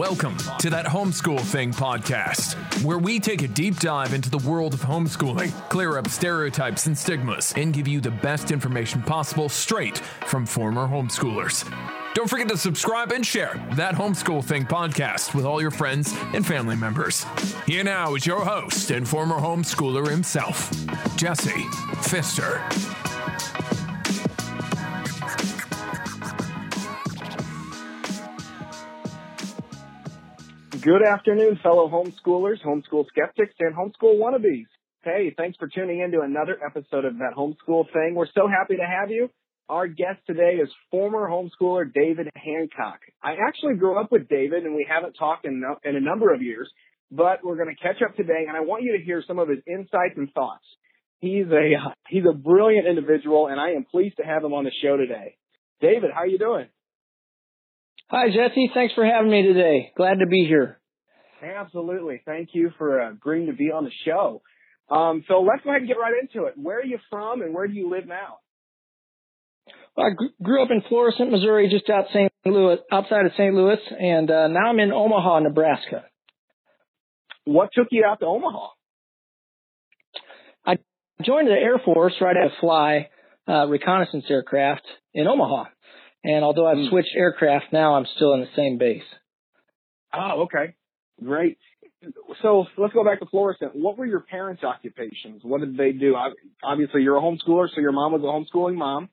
Welcome to that Homeschool Thing podcast, where we take a deep dive into the world of homeschooling, clear up stereotypes and stigmas, and give you the best information possible straight from former homeschoolers. Don't forget to subscribe and share that Homeschool Thing podcast with all your friends and family members. Here now is your host and former homeschooler himself, Jesse Pfister. Good afternoon, fellow homeschoolers, homeschool skeptics, and homeschool wannabes. Hey, thanks for tuning in to another episode of that homeschool thing. We're so happy to have you. Our guest today is former homeschooler David Hancock. I actually grew up with David and we haven't talked in, in a number of years, but we're going to catch up today and I want you to hear some of his insights and thoughts. He's a, he's a brilliant individual and I am pleased to have him on the show today. David, how are you doing? Hi, Jesse. Thanks for having me today. Glad to be here. Absolutely. Thank you for uh, agreeing to be on the show. Um, so let's go ahead and get right into it. Where are you from and where do you live now? Well, I grew up in Florissant, Missouri, just out St. Louis, outside of St. Louis, and uh, now I'm in Omaha, Nebraska. What took you out to Omaha? I joined the Air Force right at fly uh, reconnaissance aircraft in Omaha. And although I've hmm. switched aircraft now, I'm still in the same base. Oh, okay. Great. So let's go back to Florissant. What were your parents' occupations? What did they do? Obviously, you're a homeschooler, so your mom was a homeschooling mom.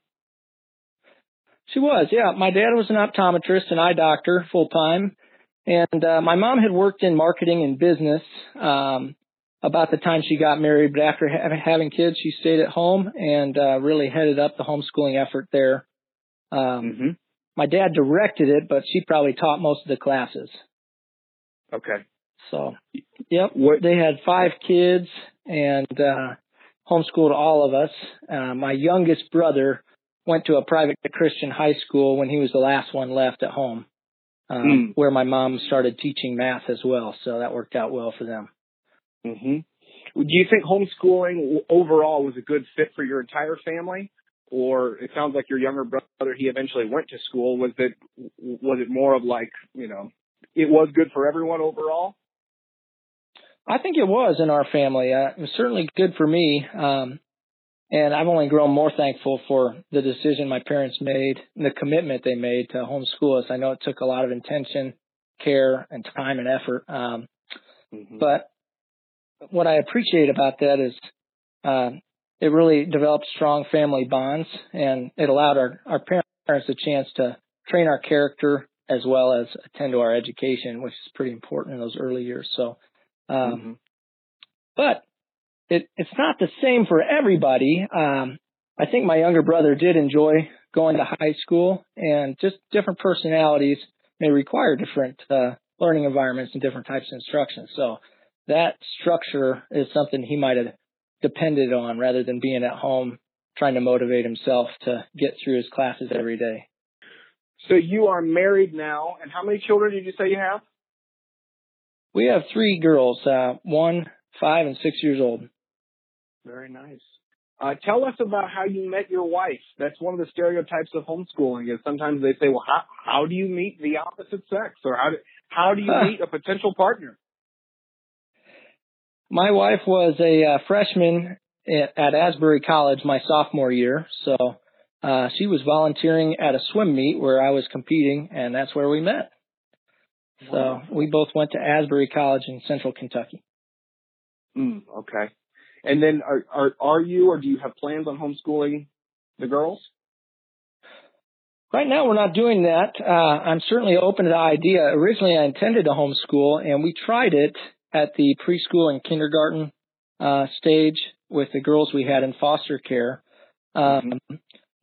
She was, yeah. My dad was an optometrist, an eye doctor, full time, and uh, my mom had worked in marketing and business um, about the time she got married. But after ha- having kids, she stayed at home and uh, really headed up the homeschooling effort there. Um, mm-hmm. My dad directed it, but she probably taught most of the classes. Okay. So, yep. What? They had five kids and uh, homeschooled all of us. Uh, my youngest brother went to a private Christian high school when he was the last one left at home, um, mm. where my mom started teaching math as well. So that worked out well for them. Mm-hmm. Do you think homeschooling overall was a good fit for your entire family? Or it sounds like your younger brother he eventually went to school. Was it was it more of like you know it was good for everyone overall? I think it was in our family. Uh, it was certainly good for me um and i've only grown more thankful for the decision my parents made and the commitment they made to homeschool us. I know it took a lot of intention care and time and effort um mm-hmm. but what i appreciate about that is uh, it really developed strong family bonds and it allowed our, our parents a chance to train our character as well as attend to our education, which is pretty important in those early years. So, um, mm-hmm. but it, it's not the same for everybody. Um, I think my younger brother did enjoy going to high school and just different personalities may require different, uh, learning environments and different types of instruction. So that structure is something he might have depended on rather than being at home trying to motivate himself to get through his classes every day. So you are married now, and how many children did you say you have? We have three girls, uh, one, five, and six years old. Very nice. Uh, tell us about how you met your wife. That's one of the stereotypes of homeschooling. Is sometimes they say, "Well, how how do you meet the opposite sex, or how do how do you meet a potential partner?" My wife was a uh, freshman at Asbury College my sophomore year, so uh, she was volunteering at a swim meet where I was competing, and that's where we met. So we both went to Asbury College in Central Kentucky. Mm, okay. And then are, are are you or do you have plans on homeschooling the girls? Right now, we're not doing that. Uh, I'm certainly open to the idea. Originally, I intended to homeschool, and we tried it at the preschool and kindergarten uh, stage with the girls we had in foster care. Um,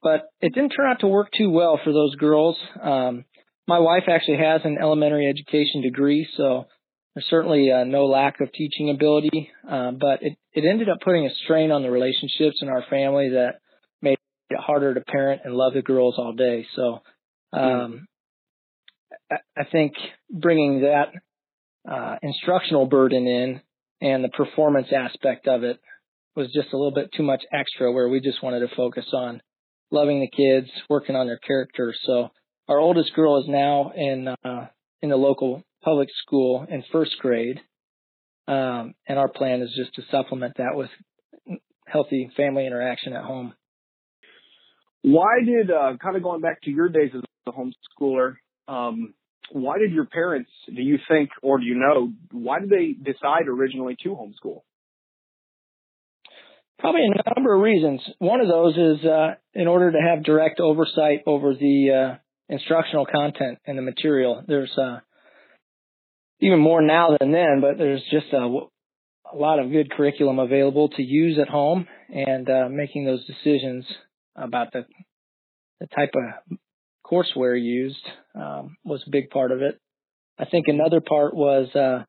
but it didn't turn out to work too well for those girls. Um, my wife actually has an elementary education degree, so there's certainly uh, no lack of teaching ability. Uh, but it, it ended up putting a strain on the relationships in our family that made it harder to parent and love the girls all day. So um, I, I think bringing that uh, instructional burden in and the performance aspect of it was just a little bit too much extra where we just wanted to focus on loving the kids, working on their character. So our oldest girl is now in uh, in the local public school in first grade. Um, and our plan is just to supplement that with healthy family interaction at home. Why did, uh, kind of going back to your days as a homeschooler, um, why did your parents, do you think, or do you know, why did they decide originally to homeschool? Probably a number of reasons. One of those is uh, in order to have direct oversight over the uh, instructional content and the material. There's uh, even more now than then, but there's just a, a lot of good curriculum available to use at home, and uh, making those decisions about the the type of courseware used um, was a big part of it. I think another part was uh,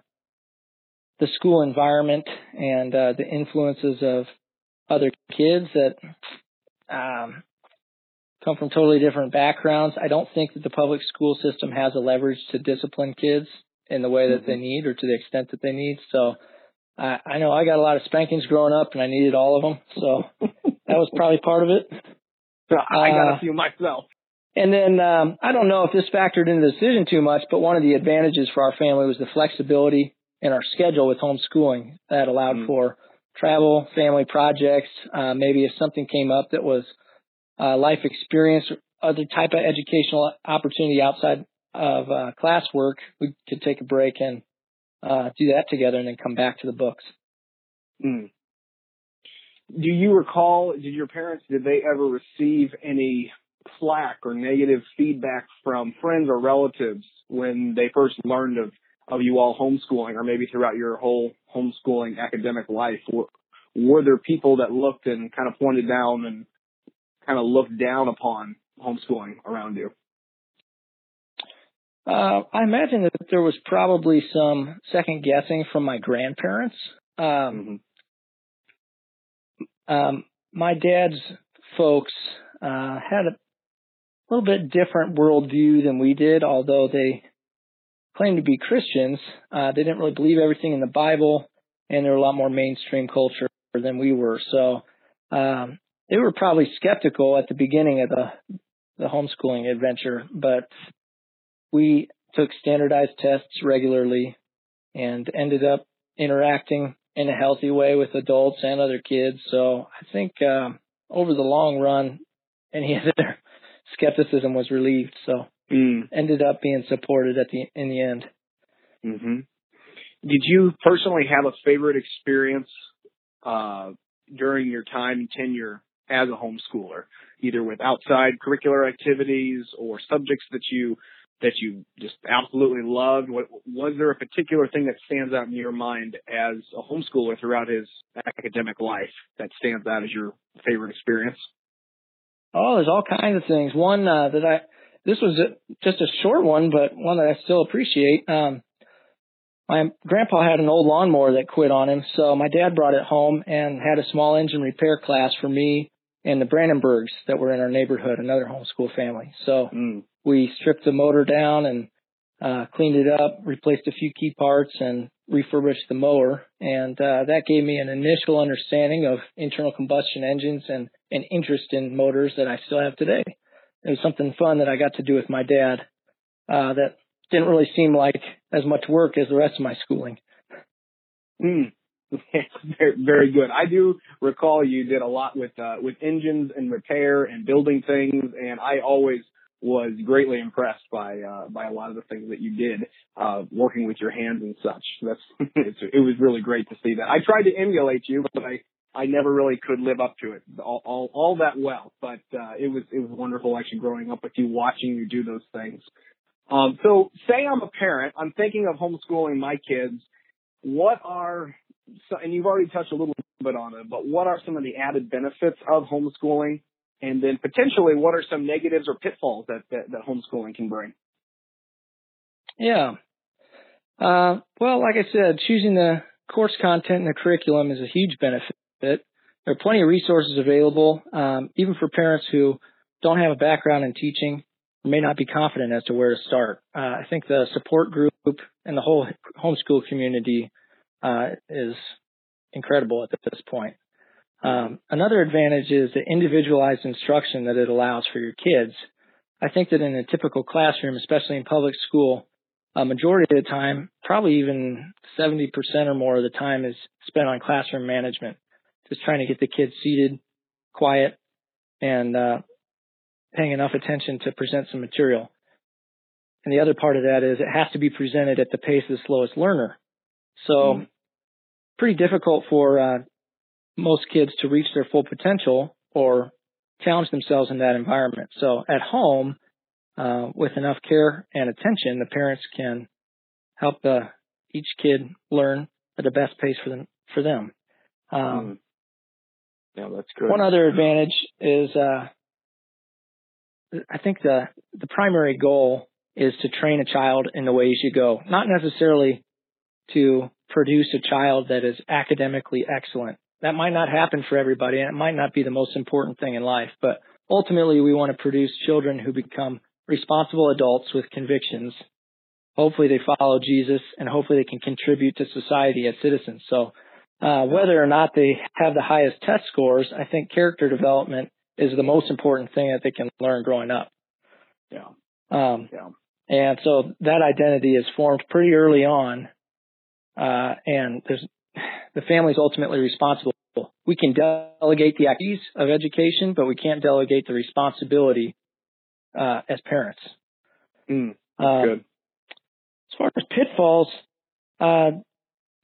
the school environment and uh, the influences of other kids that um, come from totally different backgrounds. I don't think that the public school system has a leverage to discipline kids in the way that mm-hmm. they need or to the extent that they need. So I, I know I got a lot of spankings growing up and I needed all of them. So that was probably part of it. I got a uh, few myself. And then um, I don't know if this factored into the decision too much, but one of the advantages for our family was the flexibility in our schedule with homeschooling that allowed mm. for travel, family projects. Uh, maybe if something came up that was uh, life experience, other type of educational opportunity outside of uh, classwork, we could take a break and uh, do that together, and then come back to the books. Mm. Do you recall? Did your parents? Did they ever receive any flack or negative feedback from friends or relatives when they first learned of of you all homeschooling, or maybe throughout your whole homeschooling academic life? Were, were there people that looked and kind of pointed down and kind of looked down upon homeschooling around you? Uh, I imagine that there was probably some second guessing from my grandparents. Um, mm-hmm. um, my dad's folks uh, had a little bit different worldview than we did, although they claimed to be Christians. Uh, they didn't really believe everything in the Bible, and they're a lot more mainstream culture than we were. So um, they were probably skeptical at the beginning of the the homeschooling adventure, but we took standardized tests regularly and ended up interacting in a healthy way with adults and other kids. So I think uh, over the long run, any of their skepticism was relieved. So mm. ended up being supported at the in the end. Mm-hmm. Did you personally have a favorite experience uh, during your time tenure as a homeschooler, either with outside curricular activities or subjects that you that you just absolutely loved? What, was there a particular thing that stands out in your mind as a homeschooler throughout his academic life that stands out as your favorite experience? Oh, there's all kinds of things. One uh, that I this was a, just a short one, but one that I still appreciate. Um, my grandpa had an old lawnmower that quit on him, so my dad brought it home and had a small engine repair class for me and the Brandenburgs that were in our neighborhood, another homeschool family. So mm. we stripped the motor down and uh, cleaned it up, replaced a few key parts, and refurbished the mower. And uh, that gave me an initial understanding of internal combustion engines and an interest in motors that I still have today. It was something fun that I got to do with my dad uh, that didn't really seem like as much work as the rest of my schooling. Mm. very, very good. I do recall you did a lot with uh, with engines and repair and building things, and I always was greatly impressed by uh, by a lot of the things that you did, uh, working with your hands and such. That's it was really great to see that. I tried to emulate you, but I I never really could live up to it all all, all that well. But uh, it was it was wonderful actually growing up with you, watching you do those things. Um, so say I'm a parent, I'm thinking of homeschooling my kids. What are and you've already touched a little bit on it, but what are some of the added benefits of homeschooling? And then potentially, what are some negatives or pitfalls that, that, that homeschooling can bring? Yeah. Uh, well, like I said, choosing the course content and the curriculum is a huge benefit. There are plenty of resources available, um, even for parents who don't have a background in teaching or may not be confident as to where to start. Uh, I think the support group and the whole homeschool community uh, is incredible at this point. Um, another advantage is the individualized instruction that it allows for your kids. I think that in a typical classroom, especially in public school, a majority of the time, probably even 70% or more of the time is spent on classroom management, just trying to get the kids seated, quiet, and uh, paying enough attention to present some material. And the other part of that is it has to be presented at the pace of the slowest learner. So mm. pretty difficult for uh, most kids to reach their full potential or challenge themselves in that environment. So at home, uh, with enough care and attention, the parents can help the, each kid learn at the best pace for them. For them. Um, mm. yeah, that's good. One other advantage is, uh, I think the the primary goal is to train a child in the ways you go, not necessarily to produce a child that is academically excellent. That might not happen for everybody, and it might not be the most important thing in life, but ultimately we want to produce children who become responsible adults with convictions. Hopefully they follow Jesus and hopefully they can contribute to society as citizens. So, uh, whether or not they have the highest test scores, I think character development is the most important thing that they can learn growing up. Yeah. Um, yeah. And so that identity is formed pretty early on. Uh, and there's, the family is ultimately responsible. We can delegate the activities of education, but we can't delegate the responsibility uh, as parents. Mm, uh, good. As far as pitfalls, uh,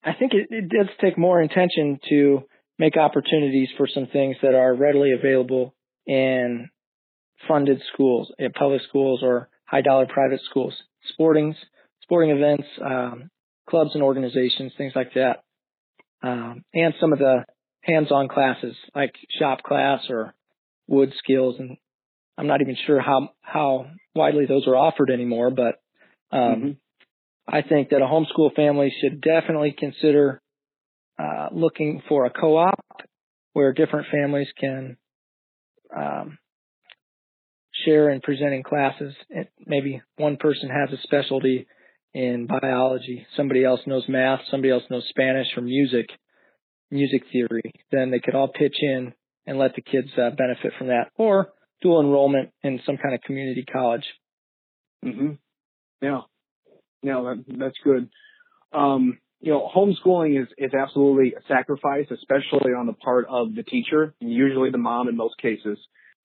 I think it, it does take more intention to make opportunities for some things that are readily available in funded schools, in public schools or high dollar private schools, sportings, sporting events, um, clubs and organizations, things like that. Um, and some of the hands-on classes like shop class or wood skills and I'm not even sure how how widely those are offered anymore, but um, mm-hmm. I think that a homeschool family should definitely consider uh, looking for a co-op where different families can um, share in presenting classes. maybe one person has a specialty in biology, somebody else knows math, somebody else knows Spanish or music, music theory. Then they could all pitch in and let the kids uh, benefit from that. Or dual enrollment in some kind of community college. Mhm. Yeah. Yeah, that, that's good. Um, you know, homeschooling is, is absolutely a sacrifice, especially on the part of the teacher, usually the mom in most cases.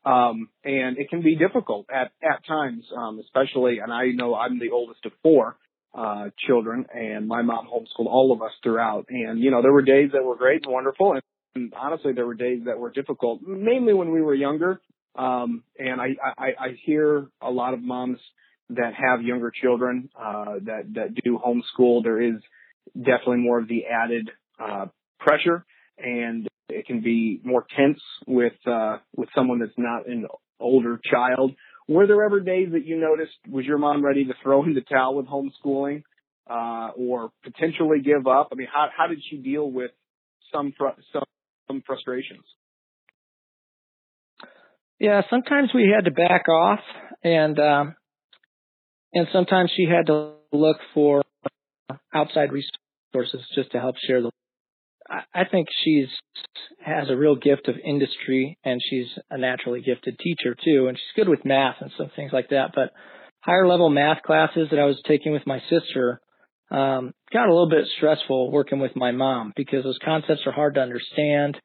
Um, and it can be difficult at, at times, um, especially, and I know I'm the oldest of four, uh, children and my mom homeschooled all of us throughout. And, you know, there were days that were great and wonderful. And, and honestly, there were days that were difficult, mainly when we were younger. Um, and I, I, I hear a lot of moms that have younger children, uh, that, that do homeschool. There is definitely more of the added, uh, pressure and it can be more tense with, uh, with someone that's not an older child. Were there ever days that you noticed, was your mom ready to throw in the towel with homeschooling, uh, or potentially give up? I mean, how, how did she deal with some, fr- some, some frustrations? Yeah, sometimes we had to back off, and um, and sometimes she had to look for outside resources just to help share the. I think she's has a real gift of industry, and she's a naturally gifted teacher too, and she's good with math and some things like that. But higher level math classes that I was taking with my sister um, got a little bit stressful working with my mom because those concepts are hard to understand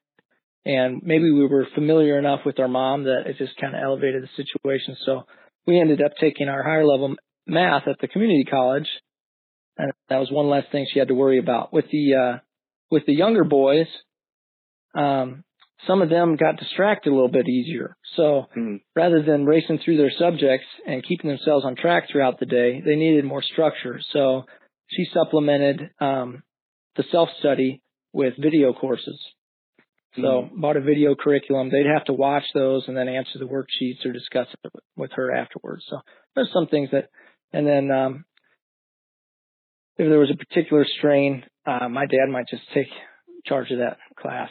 and maybe we were familiar enough with our mom that it just kind of elevated the situation. So we ended up taking our higher level math at the community college, and that was one less thing she had to worry about. With the uh, with the younger boys, um, some of them got distracted a little bit easier. So mm-hmm. rather than racing through their subjects and keeping themselves on track throughout the day, they needed more structure. So she supplemented um, the self study with video courses. So mm-hmm. bought a video curriculum. They'd have to watch those and then answer the worksheets or discuss it with her afterwards. So there's some things that, and then um, if there was a particular strain, uh, my dad might just take charge of that class.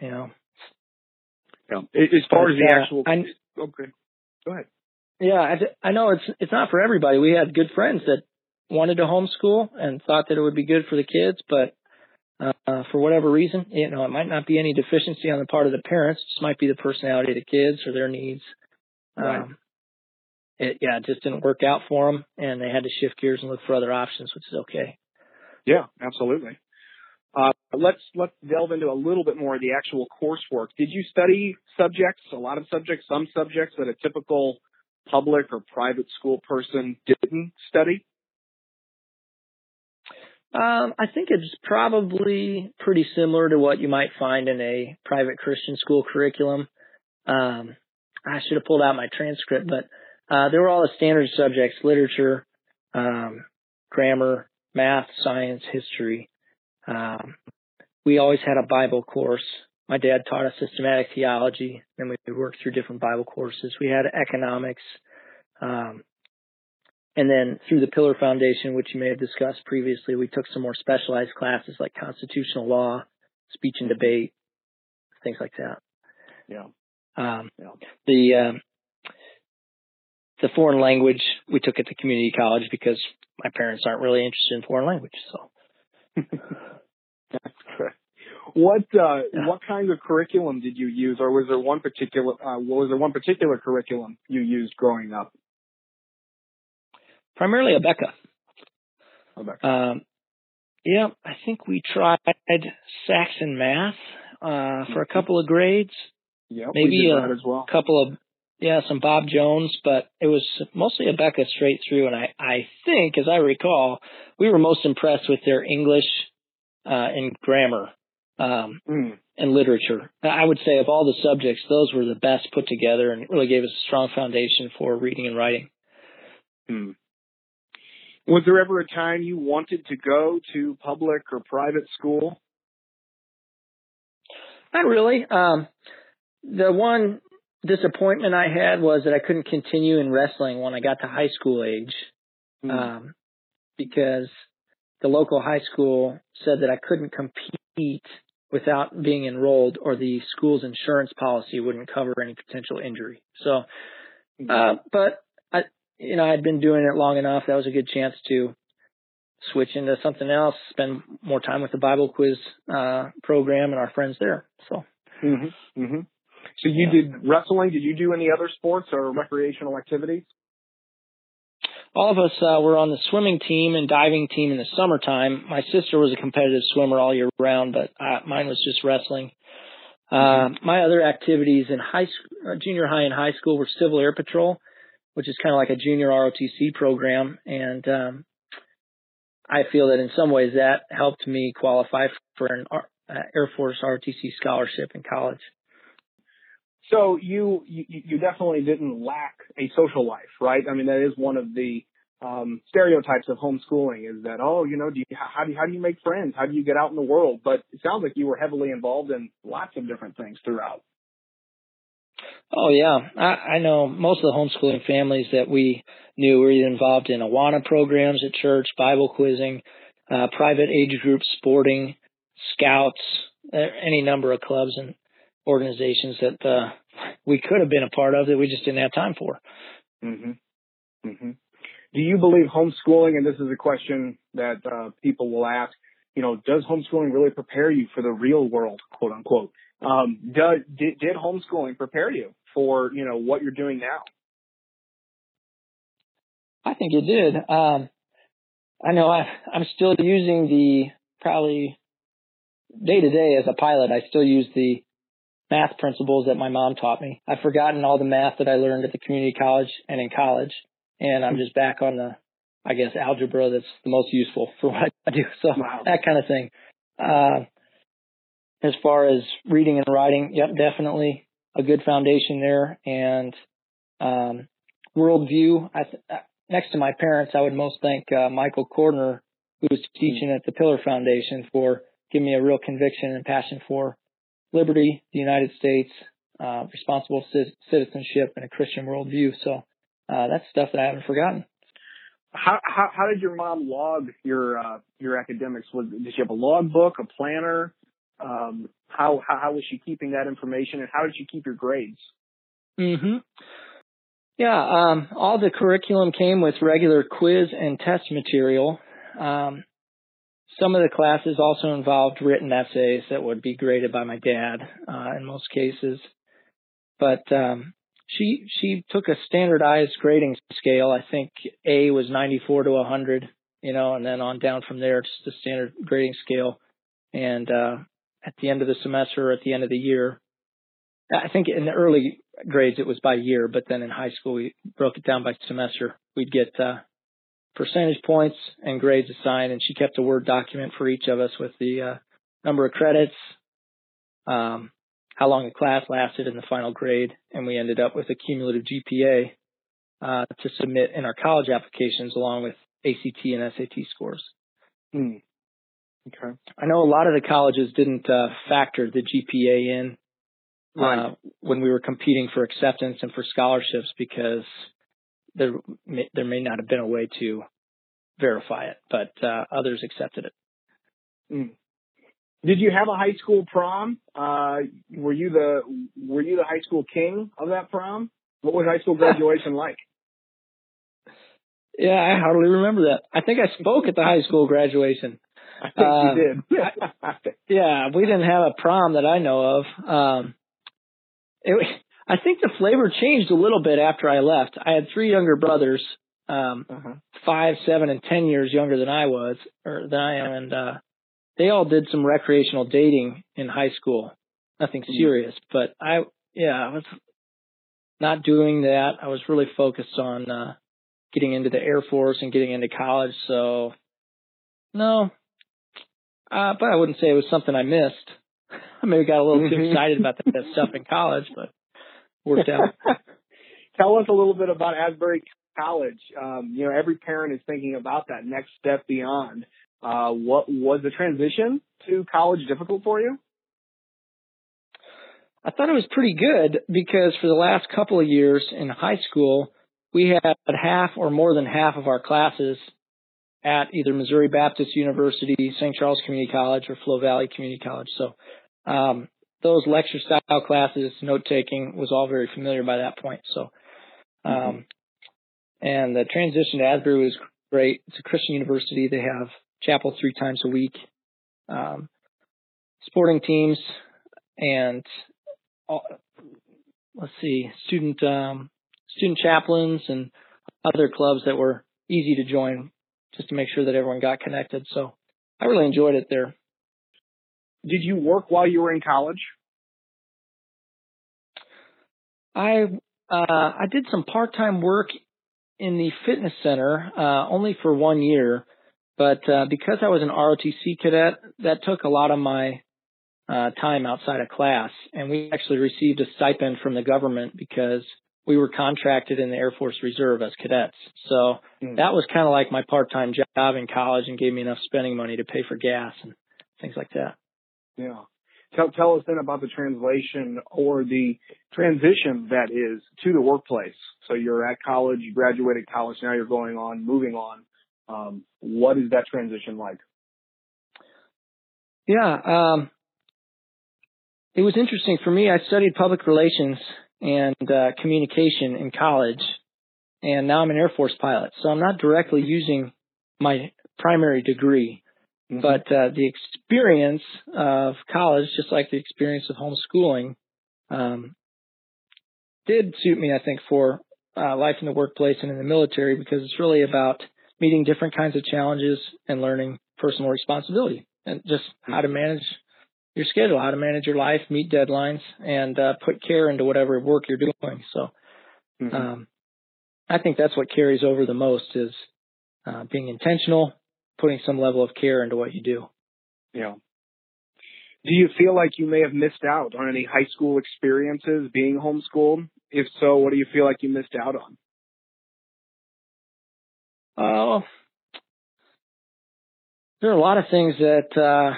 You know. Yeah. As far but, as the uh, actual. I, okay. Go ahead. Yeah, I, I know it's it's not for everybody. We had good friends that wanted to homeschool and thought that it would be good for the kids, but uh, for whatever reason. You know, it might not be any deficiency on the part of the parents. It just might be the personality of the kids or their needs. Right. Um, it yeah, it just didn't work out for them, and they had to shift gears and look for other options, which is okay. Yeah, absolutely. Uh, let's let's delve into a little bit more of the actual coursework. Did you study subjects, a lot of subjects, some subjects that a typical public or private school person didn't study? Um, I think it's probably pretty similar to what you might find in a private Christian school curriculum. Um, I should have pulled out my transcript, but uh, there were all the standard subjects: literature, um, grammar, math, science, history. Um, we always had a Bible course. My dad taught us systematic theology, and we worked through different Bible courses. We had economics, um, and then through the Pillar Foundation, which you may have discussed previously, we took some more specialized classes like constitutional law, speech and debate, things like that. Yeah. Um, yeah. The um, the foreign language we took at the community college because my parents aren't really interested in foreign language. So. That's good. What uh, yeah. what kind of curriculum did you use, or was there one particular uh, was there one particular curriculum you used growing up? Primarily Abeka. Abeka. Um, yeah, I think we tried Saxon math uh, for a couple of grades. Yeah, maybe a well. couple of yeah, some Bob Jones, but it was mostly Abeka straight through. And I, I think, as I recall, we were most impressed with their English uh, and grammar um, mm. and literature. I would say of all the subjects, those were the best put together and really gave us a strong foundation for reading and writing. Mm. Was there ever a time you wanted to go to public or private school? Not really. Um, the one disappointment I had was that I couldn't continue in wrestling when I got to high school age, mm. um, because the local high school said that I couldn't compete without being enrolled, or the school's insurance policy wouldn't cover any potential injury. So, hmm. uh, but I, you know, I'd been doing it long enough. That was a good chance to switch into something else, spend more time with the Bible quiz uh, program and our friends there. So. Mm-hmm. Mm-hmm. So you yeah. did wrestling. Did you do any other sports or recreational activities? All of us uh, were on the swimming team and diving team in the summertime. My sister was a competitive swimmer all year round, but uh, mine was just wrestling. Uh, my other activities in high school, uh, junior high and high school were Civil Air Patrol, which is kind of like a junior ROTC program, and um, I feel that in some ways that helped me qualify for an uh, Air Force ROTC scholarship in college. So you, you you definitely didn't lack a social life, right? I mean, that is one of the um, stereotypes of homeschooling is that oh, you know, do you, how do you, how do you make friends? How do you get out in the world? But it sounds like you were heavily involved in lots of different things throughout. Oh yeah, I, I know most of the homeschooling families that we knew were either involved in Awana programs at church, Bible quizzing, uh, private age groups, sporting, scouts, any number of clubs and organizations that uh, we could have been a part of that we just didn't have time for. hmm hmm Do you believe homeschooling, and this is a question that uh, people will ask, you know, does homeschooling really prepare you for the real world, quote unquote? Um, does, did, did homeschooling prepare you for, you know, what you're doing now? I think it did. Um, I know I, I'm still using the probably day to day as a pilot. I still use the math principles that my mom taught me. I've forgotten all the math that I learned at the community college and in college, and I'm just back on the, I guess, algebra that's the most useful for what I do. So wow. that kind of thing. Uh, as far as reading and writing, yep, definitely a good foundation there. And um, worldview, I th- uh, next to my parents, I would most thank uh, Michael Cordner, who was teaching at the Pillar Foundation, for giving me a real conviction and passion for liberty, the United States, uh, responsible c- citizenship, and a Christian worldview. So uh, that's stuff that I haven't forgotten. How, how how did your mom log your uh, your academics? Was did she have a log book, a planner? Um, how, how how was she keeping that information, and how did she keep your grades? Hmm. Yeah. Um, all the curriculum came with regular quiz and test material. Um, some of the classes also involved written essays that would be graded by my dad uh, in most cases. But um, she she took a standardized grading scale. I think A was 94 to 100, you know, and then on down from there, just a standard grading scale. And uh, at the end of the semester, or at the end of the year, I think in the early grades it was by year, but then in high school we broke it down by semester. We'd get uh, percentage points and grades assigned, and she kept a word document for each of us with the uh, number of credits, um, how long the class lasted, and the final grade, and we ended up with a cumulative GPA uh, to submit in our college applications along with ACT and SAT scores. Hmm. Okay. I know a lot of the colleges didn't uh, factor the GPA in Right. uh, when we were competing for acceptance and for scholarships because there may, there may not have been a way to verify it, but uh, others accepted it. Mm. Did you have a high school prom? Uh, were you the were you the high school king of that prom? What was high school graduation like? Yeah, I hardly remember that. I think I spoke at the high school graduation. I think Uh, you did. Yeah, we didn't have a prom that I know of. Um, it, I think the flavor changed a little bit after I left. I had three younger brothers, um, uh-huh. five, seven, and ten years younger than I was, or than I am, and uh, they all did some recreational dating in high school. Nothing Mhm. serious, but I, yeah, I was not doing that. I was really focused on uh, getting into the Air Force and getting into college. So, no, uh, but I wouldn't say it was something I missed. I maybe got a little too Mhm. excited about that stuff in college, but worked out. Tell us a little bit about Asbury College. Um, you know, every parent is thinking about that next step beyond. Uh, what was the transition to college difficult for you? I thought it was pretty good because for the last couple of years in high school, we had half or more than half of our classes at either Missouri Baptist University, St. Charles Community College, or Flo Valley Community College. So um, those lecture style classes, note taking was all very familiar by that point. So, um, and the transition to Asbury was great. It's a Christian university. They have chapel three times a week, um, sporting teams, and all, let's see, student um, student chaplains and other clubs that were easy to join, just to make sure that everyone got connected. So I really enjoyed it there. Did you work while you were in college? I uh, I did some part time work in the fitness center uh, only for one year, but uh, because I was an ROTC cadet, that took a lot of my uh, time outside of class, and we actually received a stipend from the government because we were contracted in the Air Force Reserve as cadets. So Mm. that was kind of like my part time job in college and gave me enough spending money to pay for gas and things like that. Yeah. Tell tell us then about the translation or the transition that is to the workplace. So you're at college, you graduated college, now you're going on, moving on. Um, what is that transition like? Yeah, um, it was interesting for me. I studied public relations and uh, communication in college, and now I'm an Air Force pilot. So I'm not directly using my primary degree, but uh, the experience of college, just like the experience of homeschooling, um, did suit me. I think for uh, life in the workplace and in the military because it's really about meeting different kinds of challenges and learning personal responsibility and just how to manage your schedule, how to manage your life, meet deadlines, and uh, put care into whatever work you're doing. So Mhm. um, I think that's what carries over the most is uh, being intentional, putting some level of care into what you do. Yeah. Do you feel like you may have missed out on any high school experiences being homeschooled? If so, what do you feel like you missed out on? Oh, there are a lot of things that uh,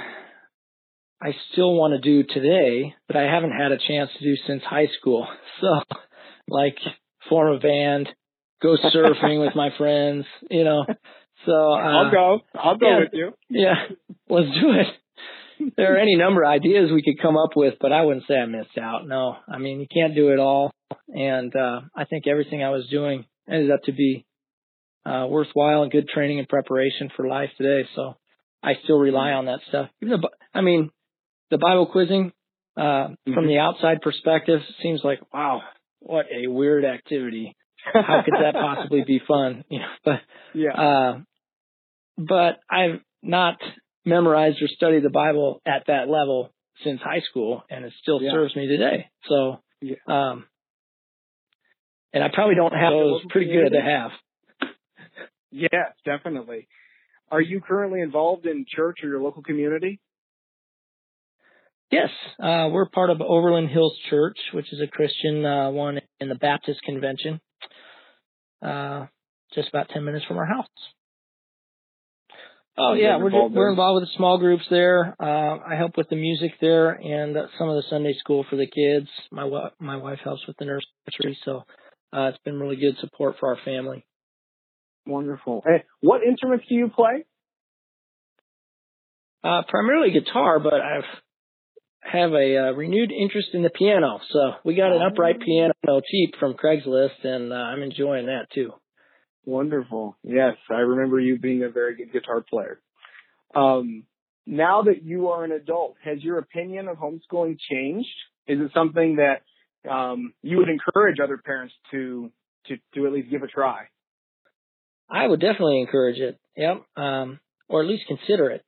I still want to do today, but I haven't had a chance to do since high school. So, like form a band, go surfing with my friends, you know. So uh, I'll go. I'll go yeah. with you. Yeah, let's do it. There are any number of ideas we could come up with, but I wouldn't say I missed out. No, I mean you can't do it all, and uh, I think everything I was doing ended up to be uh, worthwhile and good training and preparation for life today. So I still rely on that stuff. Even the, I mean, the Bible quizzing uh, from Mhm. the outside perspective seems like wow, what a weird activity. How could that possibly be fun? You know, but yeah. Uh, but I've not memorized or studied the Bible at that level since high school, and it still Yeah. serves me today. So, Yeah. um, and I probably don't have those pretty good to have. Yes, definitely. Are you currently involved in church or your local community? Yes, uh, we're part of Overland Hills Church, which is a Christian uh, one in the Baptist Convention, uh, just about ten minutes from our house. Oh yeah, we're involved we're involved with the small groups there. Uh, I help with the music there and uh, some of the Sunday school for the kids. My wa- my wife helps with the nursery, so uh, it's been really good support for our family. Wonderful. Hey, what instruments do you play? Uh, primarily guitar, but I've have a uh, renewed interest in the piano. So we got an upright piano cheap from Craigslist, and uh, I'm enjoying that too. Wonderful. Yes, I remember you being a very good guitar player. Um, now that you are an adult, has your opinion of homeschooling changed? Is it something that um, you would encourage other parents to to to at least give a try? I would definitely encourage it. Yep. Um, or at least consider it.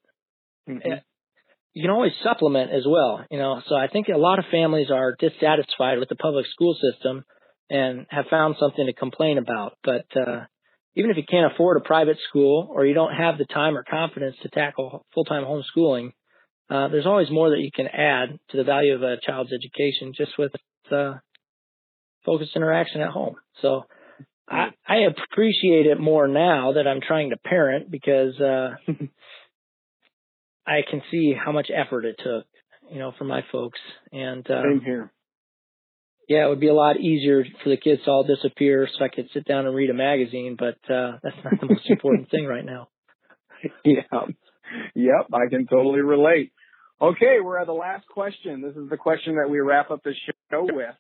Mhm. Yeah. You can always supplement as well, you know. So I think a lot of families are dissatisfied with the public school system and have found something to complain about. But uh, even if you can't afford a private school or you don't have the time or confidence to tackle full-time homeschooling, uh, there's always more that you can add to the value of a child's education just with uh, focused interaction at home. So I, I appreciate it more now that I'm trying to parent because uh, I can see how much effort it took, you know, for my folks. And uh, Same here. Yeah, it would be a lot easier for the kids to all disappear so I could sit down and read a magazine, but uh, that's not the most important thing right now. yeah. Yep, I can totally relate. Okay, we're at the last question. This is the question that we wrap up the show with.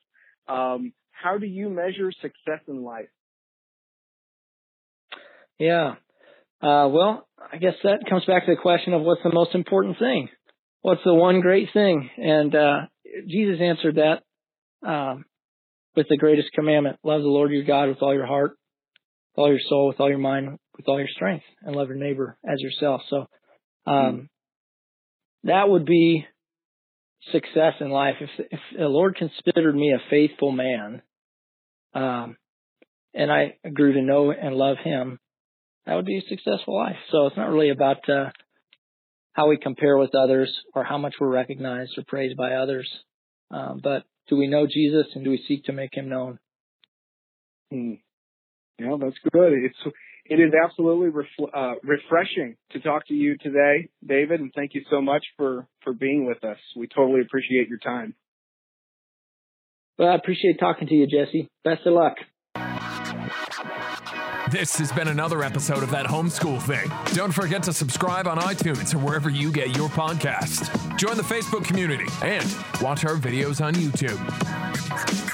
Um, how do you measure success in life? Yeah. Uh, well, I guess that comes back to the question of what's the most important thing? What's the one great thing? And uh, Jesus answered that um, with the greatest commandment: love the Lord your God with all your heart, with all your soul, with all your mind, with all your strength, and love your neighbor as yourself. So um, that would be success in life. If if the Lord considered me a faithful man, um, and I grew to know and love Him, that would be a successful life. So it's not really about uh, how we compare with others or how much we're recognized or praised by others, um, but do we know Jesus and do we seek to make Him known? Hmm. Yeah, that's good. It's it is absolutely refl- uh, refreshing to talk to you today, David, and thank you so much for for being with us. We totally appreciate your time. Well, I appreciate talking to you, Jesse. Best of luck. This has been another episode of That Homeschool Thing. Don't forget to subscribe on iTunes or wherever you get your podcast. Join the Facebook community and watch our videos on YouTube.